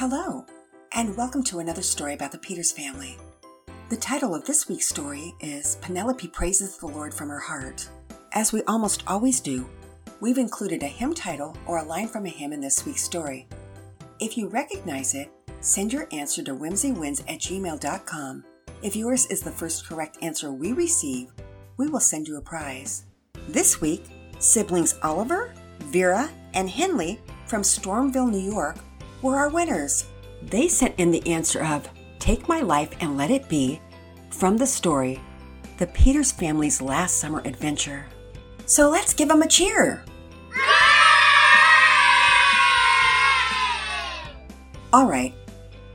Hello, and welcome to another story about the Peters family. The title of this week's story is Penelope Praises the Lord from Her Heart. As we almost always do, we've included a hymn title or a line from a hymn in this week's story. If you recognize it, send your answer to whimsywins at gmail.com. If yours is the first correct answer we receive, we will send you a prize. This week, siblings Oliver, Vera, and Henley from Stormville, New York were our winners. They sent in the answer of Take My Life and Let It Be from the story The Peters Family's Last Summer Adventure. So let's give them a cheer. All right,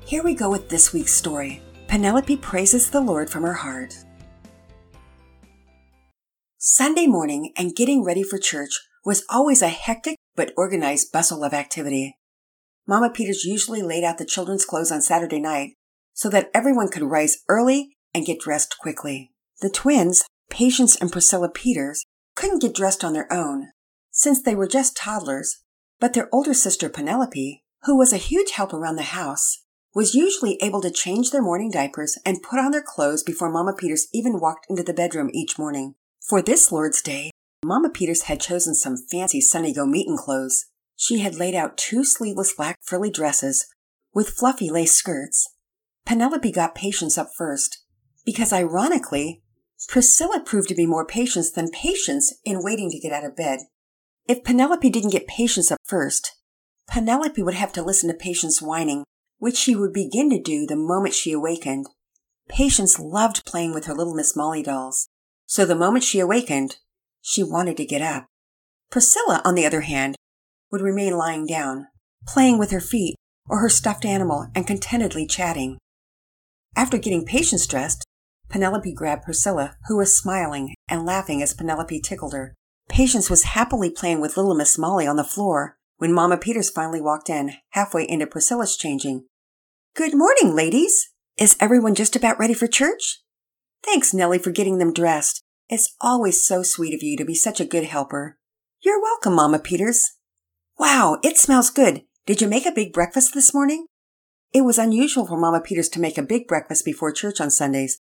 here we go with this week's story. Penelope praises the Lord from her heart. Sunday morning and getting ready for church was always a hectic but organized bustle of activity. Mama Peters usually laid out the children's clothes on Saturday night so that everyone could rise early and get dressed quickly. The twins, Patience and Priscilla Peters, couldn't get dressed on their own since they were just toddlers, but their older sister Penelope, who was a huge help around the house, was usually able to change their morning diapers and put on their clothes before Mama Peters even walked into the bedroom each morning. For this Lord's Day, Mama Peters had chosen some fancy Sunny Go Meetin' clothes. She had laid out two sleeveless black frilly dresses with fluffy lace skirts. Penelope got Patience up first, because ironically, Priscilla proved to be more Patience than Patience in waiting to get out of bed. If Penelope didn't get Patience up first, Penelope would have to listen to Patience whining, which she would begin to do the moment she awakened. Patience loved playing with her little Miss Molly dolls, so the moment she awakened, she wanted to get up. Priscilla, on the other hand, would remain lying down, playing with her feet or her stuffed animal and contentedly chatting. After getting Patience dressed, Penelope grabbed Priscilla, who was smiling and laughing as Penelope tickled her. Patience was happily playing with little Miss Molly on the floor when Mama Peters finally walked in, halfway into Priscilla's changing. Good morning, ladies! Is everyone just about ready for church? Thanks, Nellie, for getting them dressed. It's always so sweet of you to be such a good helper. You're welcome, Mama Peters. Wow, it smells good. Did you make a big breakfast this morning? It was unusual for Mama Peters to make a big breakfast before church on Sundays.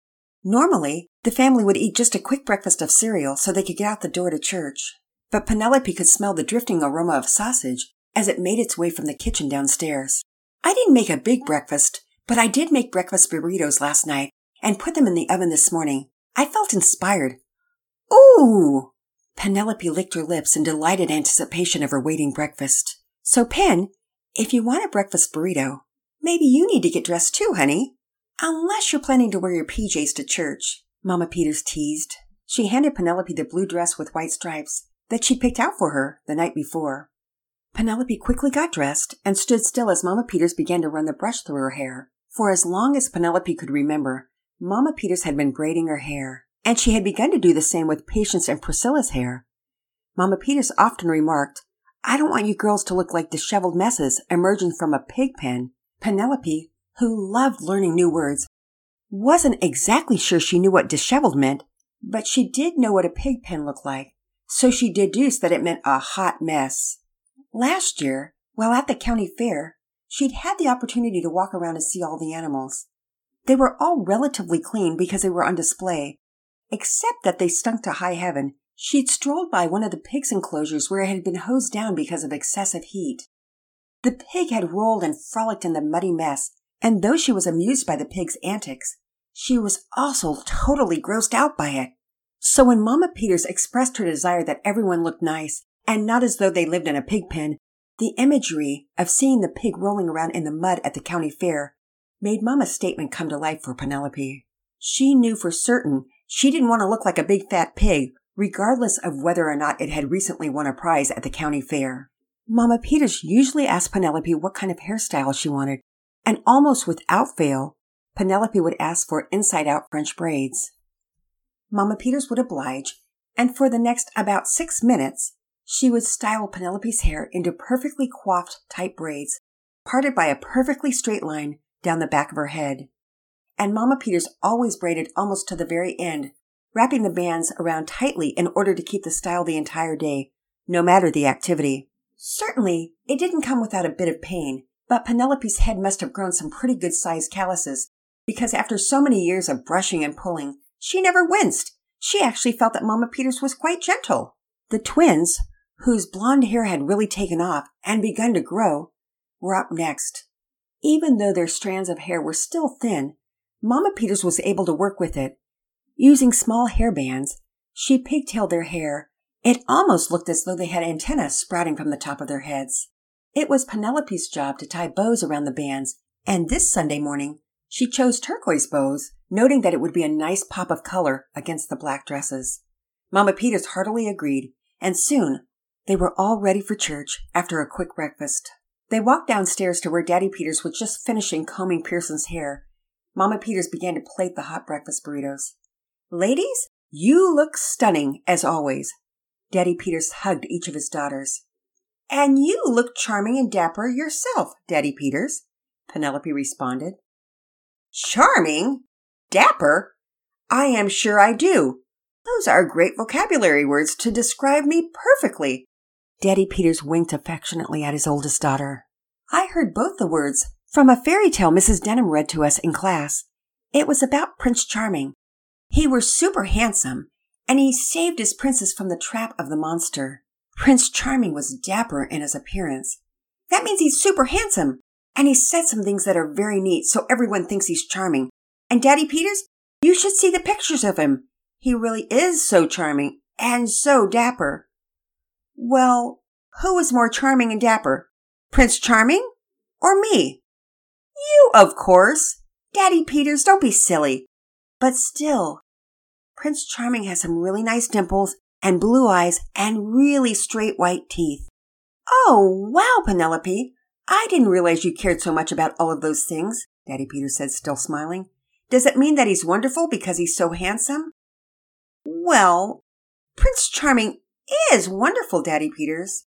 Normally, the family would eat just a quick breakfast of cereal so they could get out the door to church. But Penelope could smell the drifting aroma of sausage as it made its way from the kitchen downstairs. I didn't make a big breakfast, but I did make breakfast burritos last night and put them in the oven this morning. I felt inspired. Ooh! Penelope licked her lips in delighted anticipation of her waiting breakfast. So, Pen, if you want a breakfast burrito, maybe you need to get dressed too, honey. Unless you're planning to wear your PJs to church, Mama Peters teased. She handed Penelope the blue dress with white stripes that she'd picked out for her the night before. Penelope quickly got dressed and stood still as Mama Peters began to run the brush through her hair. For as long as Penelope could remember, Mama Peters had been braiding her hair, and she had begun to do the same with Patience and Priscilla's hair. Mama Peters often remarked, I don't want you girls to look like disheveled messes emerging from a pig pen. Penelope, who loved learning new words, wasn't exactly sure she knew what disheveled meant, but she did know what a pig pen looked like, so she deduced that it meant a hot mess. Last year, while at the county fair, she'd had the opportunity to walk around and see all the animals. They were all relatively clean because they were on display, except that they stunk to high heaven. She'd strolled by one of the pig's enclosures where it had been hosed down because of excessive heat. The pig had rolled and frolicked in the muddy mess, and though she was amused by the pig's antics, she was also totally grossed out by it. So when Mama Peters expressed her desire that everyone look nice and not as though they lived in a pig pen, the imagery of seeing the pig rolling around in the mud at the county fair made Mama's statement come to life for Penelope. She knew for certain she didn't want to look like a big fat pig, regardless of whether or not it had recently won a prize at the county fair. Mama Peters usually asked Penelope what kind of hairstyle she wanted, and almost without fail, Penelope would ask for inside out French braids. Mama Peters would oblige, and for the next about six minutes, she would style Penelope's hair into perfectly coiffed tight braids, parted by a perfectly straight line down the back of her head. And Mama Peters always braided almost to the very end, wrapping the bands around tightly in order to keep the style the entire day, no matter the activity. Certainly, it didn't come without a bit of pain, But Penelope's head must have grown some pretty good sized calluses because after so many years of brushing and pulling, she never winced. She actually felt that Mama Peters was quite gentle. The twins, whose blonde hair had really taken off and begun to grow, were up next. Even though their strands of hair were still thin, Mama Peters was able to work with it. Using small hair bands, she pigtailed their hair. It almost looked as though they had antennae sprouting from the top of their heads. It was Penelope's job to tie bows around the bands, and this Sunday morning, she chose turquoise bows, noting that it would be a nice pop of color against the black dresses. Mama Peters heartily agreed, and soon they were all ready for church after a quick breakfast. They walked downstairs to where Daddy Peters was just finishing combing Pearson's hair. Mama Peters began to plate the hot breakfast burritos. Ladies, you look stunning, as always. Daddy Peters hugged each of his daughters. And you look charming and dapper yourself, Daddy Peters, Penelope responded. Charming? Dapper? I am sure I do. Those are great vocabulary words to describe me perfectly. Daddy Peters winked affectionately at his oldest daughter. I heard both the words from a fairy tale Mrs. Denham read to us in class. It was about Prince Charming. He was super handsome, and he saved his princess from the trap of the monster. Prince Charming was dapper in his appearance. That means he's super handsome, and he said some things that are very neat, so everyone thinks he's charming. And Daddy Peters, you should see the pictures of him. He really is so charming and so dapper. Well, who is more charming and dapper? Prince Charming or me? You, of course. Daddy Peters, don't be silly. But still, Prince Charming has some really nice dimples and blue eyes and really straight white teeth. Oh, wow, Penelope. I didn't realize you cared so much about all of those things, Daddy Peters said, still smiling. Does it mean that he's wonderful because he's so handsome? Well, Prince Charming is wonderful, Daddy Peters.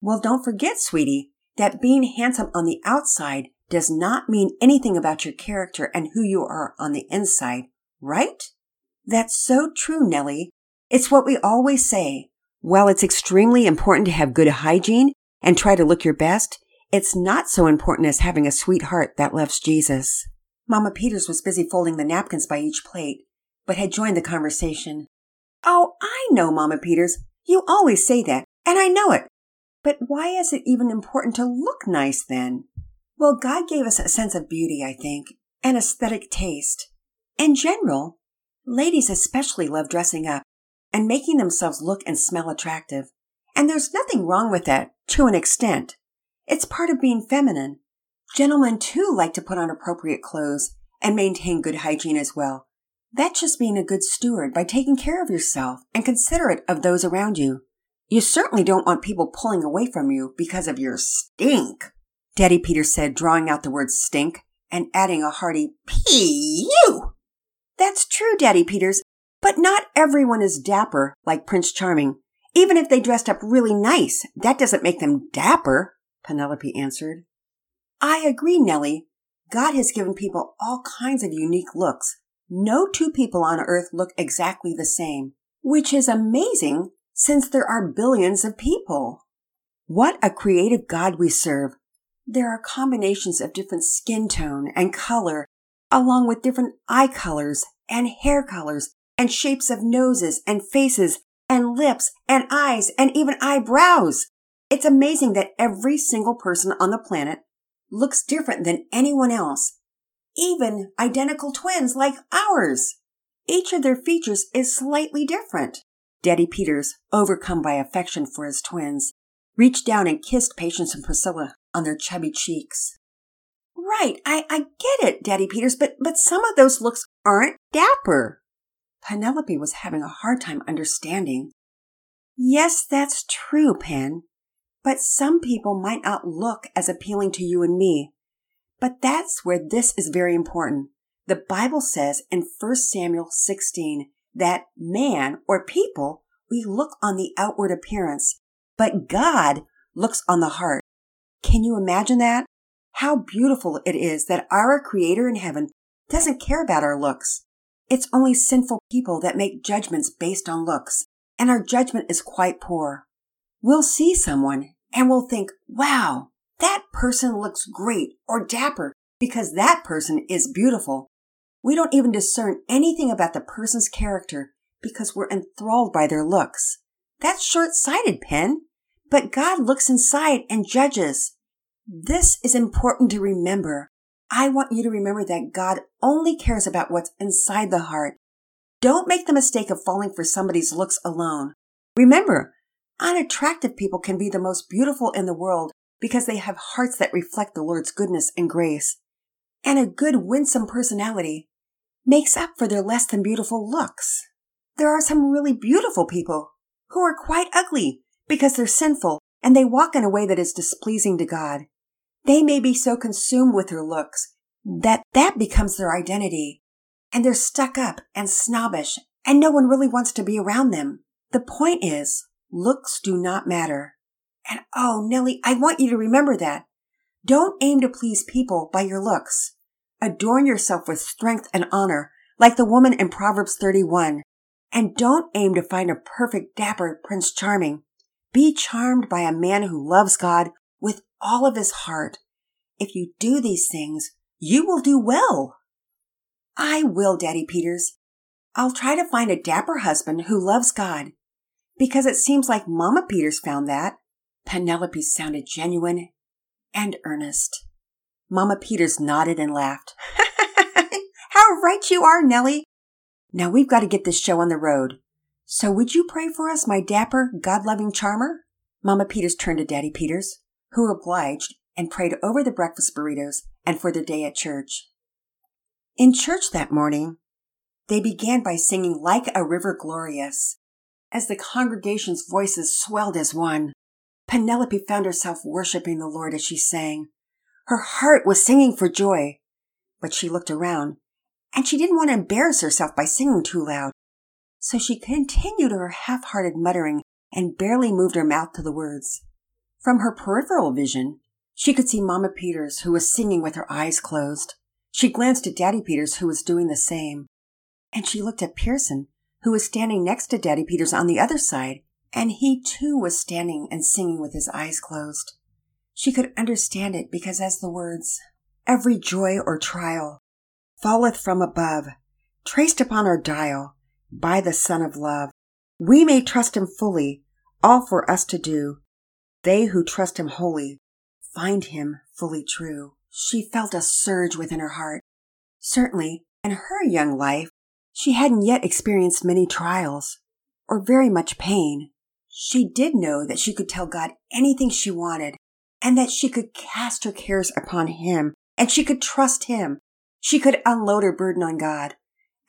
Well, don't forget, sweetie, that being handsome on the outside does not mean anything about your character and who you are on the inside, right? That's so true, Nellie. It's what we always say. While it's extremely important to have good hygiene and try to look your best, it's not so important as having a sweet heart that loves Jesus. Mama Peters was busy folding the napkins by each plate, but had joined the conversation. Oh, I know, Mama Peters. You always say that, and I know it. But why is it even important to look nice then? Well, God gave us a sense of beauty, I think, and aesthetic taste. In general, ladies especially love dressing up and making themselves look and smell attractive. And there's nothing wrong with that, to an extent. It's part of being feminine. Gentlemen too like to put on appropriate clothes and maintain good hygiene as well. That's just being a good steward by taking care of yourself and considerate of those around you. You certainly don't want people pulling away from you because of your stink. Daddy Peter said, drawing out the word stink and adding a hearty P-U. That's true, Daddy Peters, but not everyone is dapper like Prince Charming. Even if they dressed up really nice, that doesn't make them dapper, Penelope answered. I agree, Nellie. God has given people all kinds of unique looks. No two people on earth look exactly the same, which is amazing since there are billions of people. What a creative God we serve there are combinations of different skin tone and color, along with different eye colors and hair colors and shapes of noses and faces and lips and eyes and even eyebrows. It's amazing that every single person on the planet looks different than anyone else, even identical twins like ours. Each of their features is slightly different. Daddy Peters, overcome by affection for his twins, reached down and kissed Patience and Priscilla on their chubby cheeks. Right, I, I get it, Daddy Peters, but, but some of those looks aren't dapper. Penelope was having a hard time understanding. Yes, that's true, Pen. But some people might not look as appealing to you and me. But that's where this is very important. The Bible says in 1 Samuel 16 that man or people, we look on the outward appearance, but God looks on the heart. Can you imagine that? How beautiful it is that our Creator in heaven doesn't care about our looks. It's only sinful people that make judgments based on looks, and our judgment is quite poor. We'll see someone and we'll think, wow, that person looks great or dapper because that person is beautiful. We don't even discern anything about the person's character because we're enthralled by their looks. That's short-sighted, Pen. But God looks inside and judges. This is important to remember. I want you to remember that God only cares about what's inside the heart. Don't make the mistake of falling for somebody's looks alone. Remember, unattractive people can be the most beautiful in the world because they have hearts that reflect the Lord's goodness and grace. And a good, winsome personality makes up for their less than beautiful looks. There are some really beautiful people who are quite ugly because they're sinful and they walk in a way that is displeasing to God. They may be so consumed with their looks that that becomes their identity and they're stuck up and snobbish and no one really wants to be around them. The point is, looks do not matter. And oh, Nellie, I want you to remember that. Don't aim to please people by your looks. Adorn yourself with strength and honor, like the woman in Proverbs 31. And don't aim to find a perfect, dapper Prince Charming. Be charmed by a man who loves God with all of his heart. If you do these things, you will do well. I will, Daddy Peters. I'll try to find a dapper husband who loves God. Because it seems like Mama Peters found that. Penelope sounded genuine and earnest. Mama Peters nodded and laughed. How right you are, Nellie. Now we've got to get this show on the road. So would you pray for us, my dapper, God-loving charmer? Mama Peters turned to Daddy Peters, who obliged and prayed over the breakfast burritos and for the day at church. In church that morning, they began by singing Like a River Glorious. As the congregation's voices swelled as one, Penelope found herself worshiping the Lord as she sang. Her heart was singing for joy, but she looked around and she didn't want to embarrass herself by singing too loud. So she continued her half-hearted muttering and barely moved her mouth to the words. From her peripheral vision, she could see Mama Peters, who was singing with her eyes closed. She glanced at Daddy Peters, who was doing the same. And she looked at Pearson, who was standing next to Daddy Peters on the other side, and he too was standing and singing with his eyes closed. She could understand it because as the words, every joy or trial falleth from above, traced upon our dial by the Sun of Love, we may trust him fully, all for us to do. They who trust him wholly find him fully true. She felt a surge within her heart. Certainly, in her young life, she hadn't yet experienced many trials or very much pain. She did know that she could tell God anything she wanted and that she could cast her cares upon Him and she could trust Him. She could unload her burden on God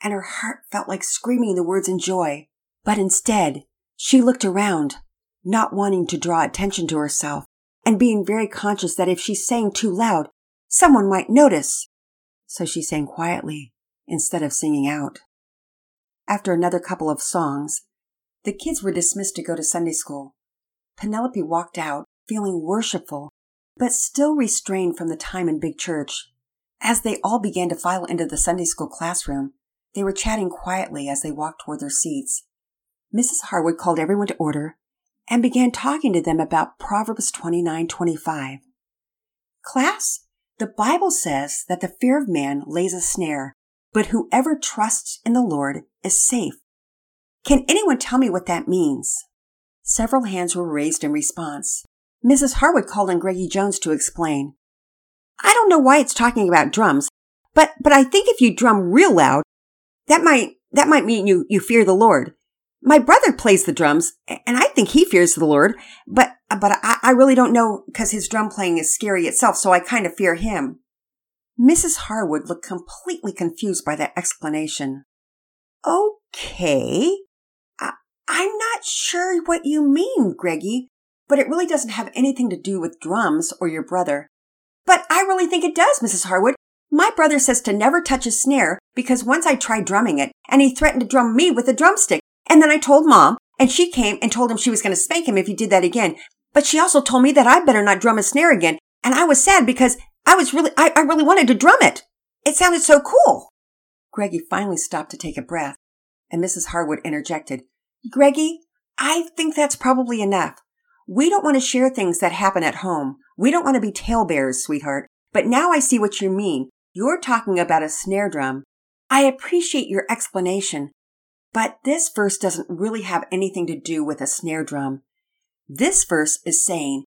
and her heart felt like screaming the words in joy. But instead, she looked around, not wanting to draw attention to herself and being very conscious that if she sang too loud, Someone might notice. So she sang quietly instead of singing out. After another couple of songs, the kids were dismissed to go to Sunday school. Penelope walked out feeling worshipful, but still restrained from the time in big church. As they all began to file into the Sunday school classroom, they were chatting quietly as they walked toward their seats. Mrs. Harwood called everyone to order and began talking to them about Proverbs 29:25. Class, the Bible says that the fear of man lays a snare, but whoever trusts in the Lord is safe. Can anyone tell me what that means? Several hands were raised in response. Mrs. Harwood called on Greggy Jones to explain. I don't know why it's talking about drums, but, but I think if you drum real loud, that might, that might mean you, you fear the Lord. My brother plays the drums, and I think he fears the Lord, but but I, I really don't know because his drum playing is scary itself, so I kind of fear him. Mrs. Harwood looked completely confused by that explanation. Okay. I, I'm not sure what you mean, Greggy, but it really doesn't have anything to do with drums or your brother. But I really think it does, Mrs. Harwood. My brother says to never touch a snare because once I tried drumming it and he threatened to drum me with a drumstick. And then I told mom and she came and told him she was going to spank him if he did that again. But she also told me that I better not drum a snare again. And I was sad because I was really, I, I really wanted to drum it. It sounded so cool. Greggy finally stopped to take a breath and Mrs. Harwood interjected. Greggy, I think that's probably enough. We don't want to share things that happen at home We don't want to be talebearers, sweetheart, but now I see what you mean. You're talking about a snare drum. I appreciate your explanation, but this verse doesn't really have anything to do with a snare drum. This verse is saying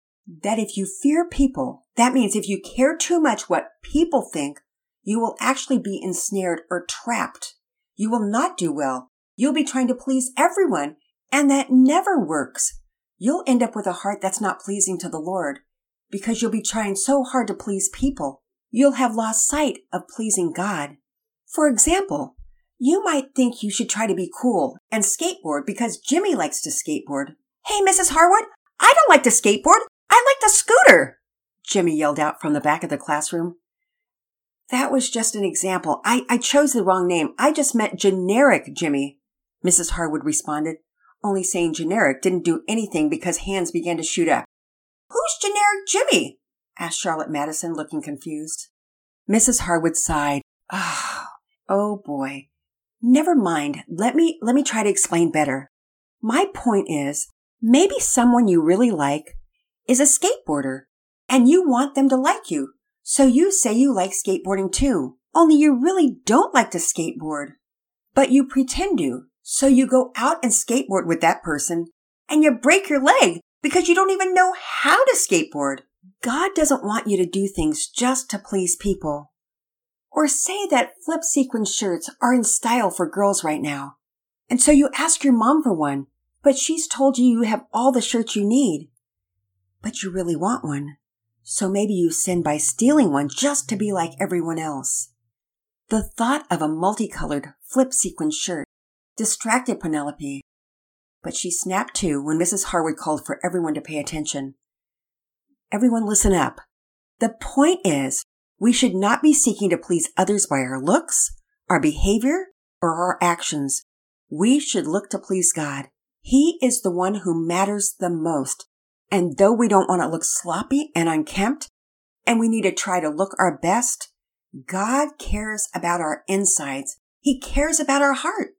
that if you fear people, that means if you care too much what people think, you will actually be ensnared or trapped. You will not do well. You'll be trying to please everyone, and that never works. You'll end up with a heart that's not pleasing to the Lord because you'll be trying so hard to please people. You'll have lost sight of pleasing God. For example, you might think you should try to be cool and skateboard because Jimmy likes to skateboard. Hey, Mrs. Harwood, I don't like to skateboard. I like the scooter. Jimmy yelled out from the back of the classroom. That was just an example. I, I chose the wrong name. I just meant generic Jimmy, Mrs. Harwood responded. Only saying generic didn't do anything because hands began to shoot up. Who's generic Jimmy? asked Charlotte Madison, looking confused. Mrs. Harwood sighed. Oh, oh boy. Never mind. Let me, let me try to explain better. My point is, maybe someone you really like is a skateboarder and you want them to like you. So you say you like skateboarding too, only you really don't like to skateboard, but you pretend to. So you go out and skateboard with that person and you break your leg because you don't even know how to skateboard. God doesn't want you to do things just to please people. Or say that flip sequin shirts are in style for girls right now. And so you ask your mom for one, but she's told you you have all the shirts you need. But you really want one. So maybe you sin by stealing one just to be like everyone else. The thought of a multicolored flip sequin shirt distracted Penelope but she snapped to when Mrs. Harwood called for everyone to pay attention. Everyone listen up. The point is, we should not be seeking to please others by our looks, our behavior, or our actions. We should look to please God. He is the one who matters the most. And though we don't want to look sloppy and unkempt, and we need to try to look our best, God cares about our insides. He cares about our heart.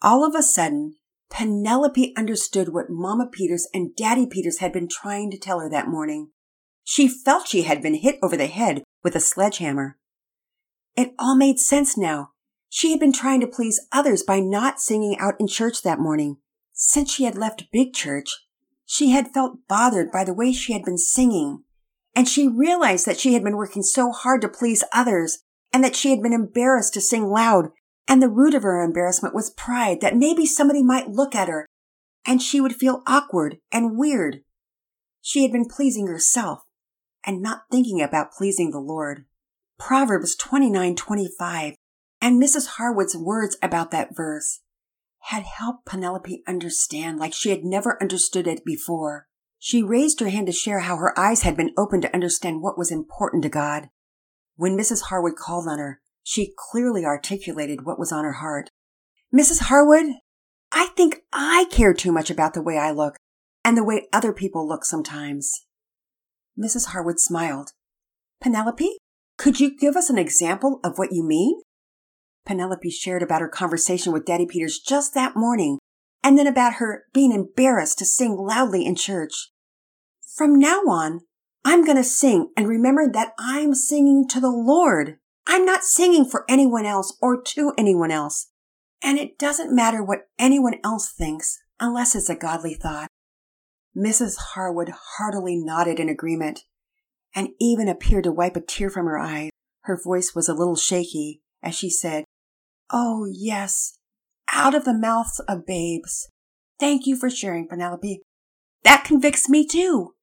All of a sudden, Penelope understood what Mama Peters and Daddy Peters had been trying to tell her that morning. She felt she had been hit over the head with a sledgehammer. It all made sense now. She had been trying to please others by not singing out in church that morning. Since she had left big church, she had felt bothered by the way she had been singing, and she realized that she had been working so hard to please others and that she had been embarrassed to sing loud and the root of her embarrassment was pride that maybe somebody might look at her and she would feel awkward and weird. She had been pleasing herself and not thinking about pleasing the Lord. Proverbs 29:25 and Mrs. Harwood's words about that verse had helped Penelope understand like she had never understood it before. She raised her hand to share how her eyes had been opened to understand what was important to God. When Mrs. Harwood called on her, she clearly articulated what was on her heart. Mrs. Harwood, I think I care too much about the way I look and the way other people look sometimes. Mrs. Harwood smiled. Penelope, could you give us an example of what you mean? Penelope shared about her conversation with Daddy Peters just that morning and then about her being embarrassed to sing loudly in church. From now on, I'm going to sing and remember that I'm singing to the Lord. I'm not singing for anyone else or to anyone else. And it doesn't matter what anyone else thinks unless it's a godly thought. Mrs. Harwood heartily nodded in agreement and even appeared to wipe a tear from her eye. Her voice was a little shaky as she said, Oh, yes, out of the mouths of babes. Thank you for sharing, Penelope. That convicts me too.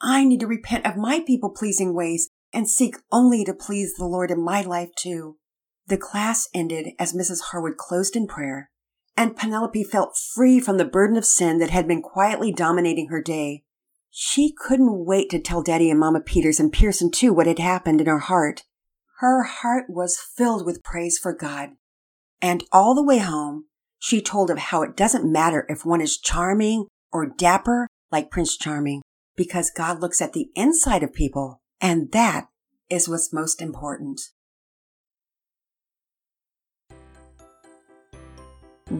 I need to repent of my people pleasing ways and seek only to please the Lord in my life too. The class ended as Mrs. Harwood closed in prayer, and Penelope felt free from the burden of sin that had been quietly dominating her day. She couldn't wait to tell Daddy and Mama Peters and Pearson too what had happened in her heart. Her heart was filled with praise for God. And all the way home, she told of how it doesn't matter if one is charming or dapper like Prince Charming, because God looks at the inside of people and that is what's most important.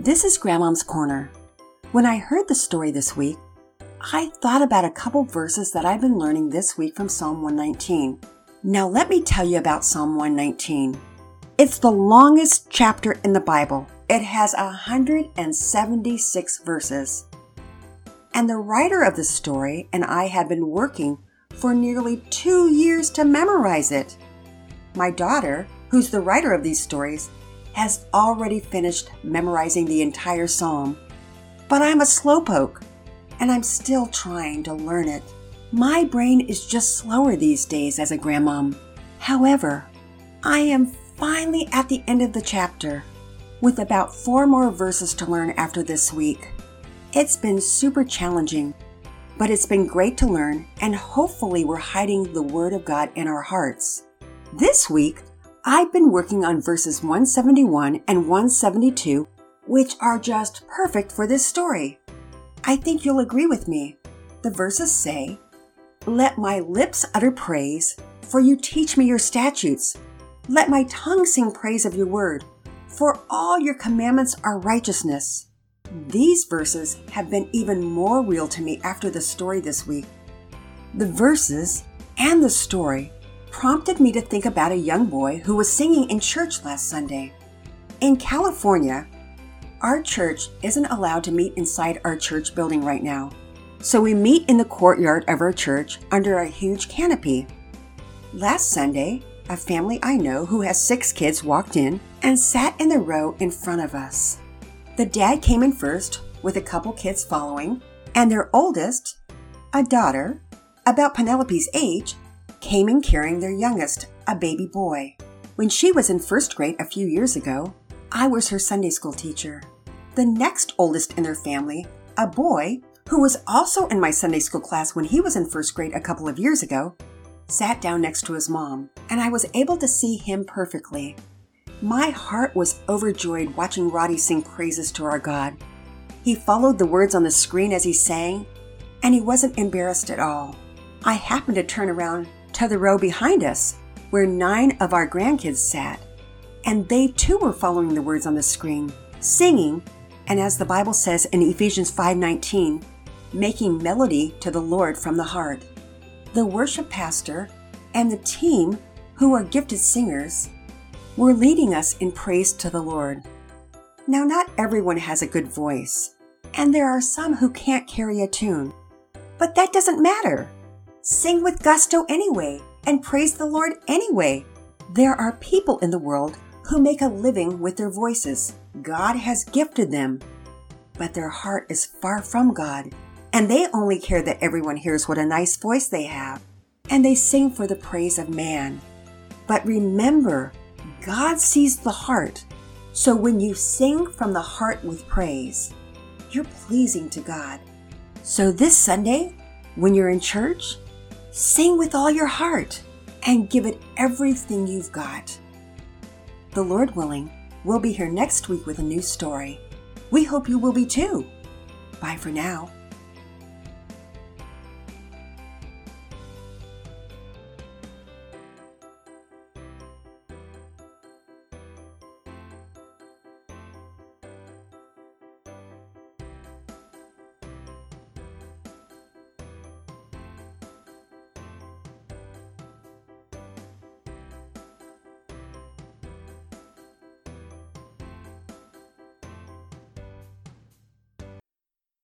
This is Grandmom's Corner. When I heard the story this week, I thought about a couple verses that I've been learning this week from Psalm 119. Now, let me tell you about Psalm 119. It's the longest chapter in the Bible. It has 176 verses. And the writer of the story and I have been working for nearly two years to memorize it. My daughter, who's the writer of these stories, has already finished memorizing the entire psalm. But I'm a slowpoke, and I'm still trying to learn it. My brain is just slower these days as a grandmom. However, I am finally at the end of the chapter, with about four more verses to learn after this week. It's been super challenging, but it's been great to learn, and hopefully, we're hiding the Word of God in our hearts. This week, I've been working on verses 171 and 172, which are just perfect for this story. I think you'll agree with me. The verses say, Let my lips utter praise, for you teach me your statutes. Let my tongue sing praise of your word, for all your commandments are righteousness. These verses have been even more real to me after the story this week. The verses and the story prompted me to think about a young boy who was singing in church last Sunday. In California, our church isn't allowed to meet inside our church building right now, so we meet in the courtyard of our church under a huge canopy. Last Sunday, a family I know who has six kids walked in and sat in the row in front of us. The dad came in first, with a couple kids following, and their oldest, a daughter, about Penelope's age, came in carrying their youngest, a baby boy. When she was in first grade a few years ago, I was her Sunday school teacher. The next oldest in their family, a boy who was also in my Sunday school class when he was in first grade a couple of years ago, sat down next to his mom, and I was able to see him perfectly. My heart was overjoyed watching Roddy sing praises to our God. He followed the words on the screen as he sang, and he wasn't embarrassed at all. I happened to turn around to the row behind us, where nine of our grandkids sat, and they too were following the words on the screen, singing, and as the Bible says in Ephesians 5:19, making melody to the Lord from the heart. The worship pastor and the team, who are gifted singers, were leading us in praise to the Lord. Now, not everyone has a good voice, and there are some who can't carry a tune. But that doesn't matter. Sing with gusto anyway and praise the Lord anyway. There are people in the world who make a living with their voices. God has gifted them, but their heart is far from God, and they only care that everyone hears what a nice voice they have, and they sing for the praise of man. But remember, God sees the heart, so when you sing from the heart with praise, you're pleasing to God. So this Sunday, when you're in church, Sing with all your heart and give it everything you've got. The Lord willing, we'll be here next week with a new story. We hope you will be too. Bye for now.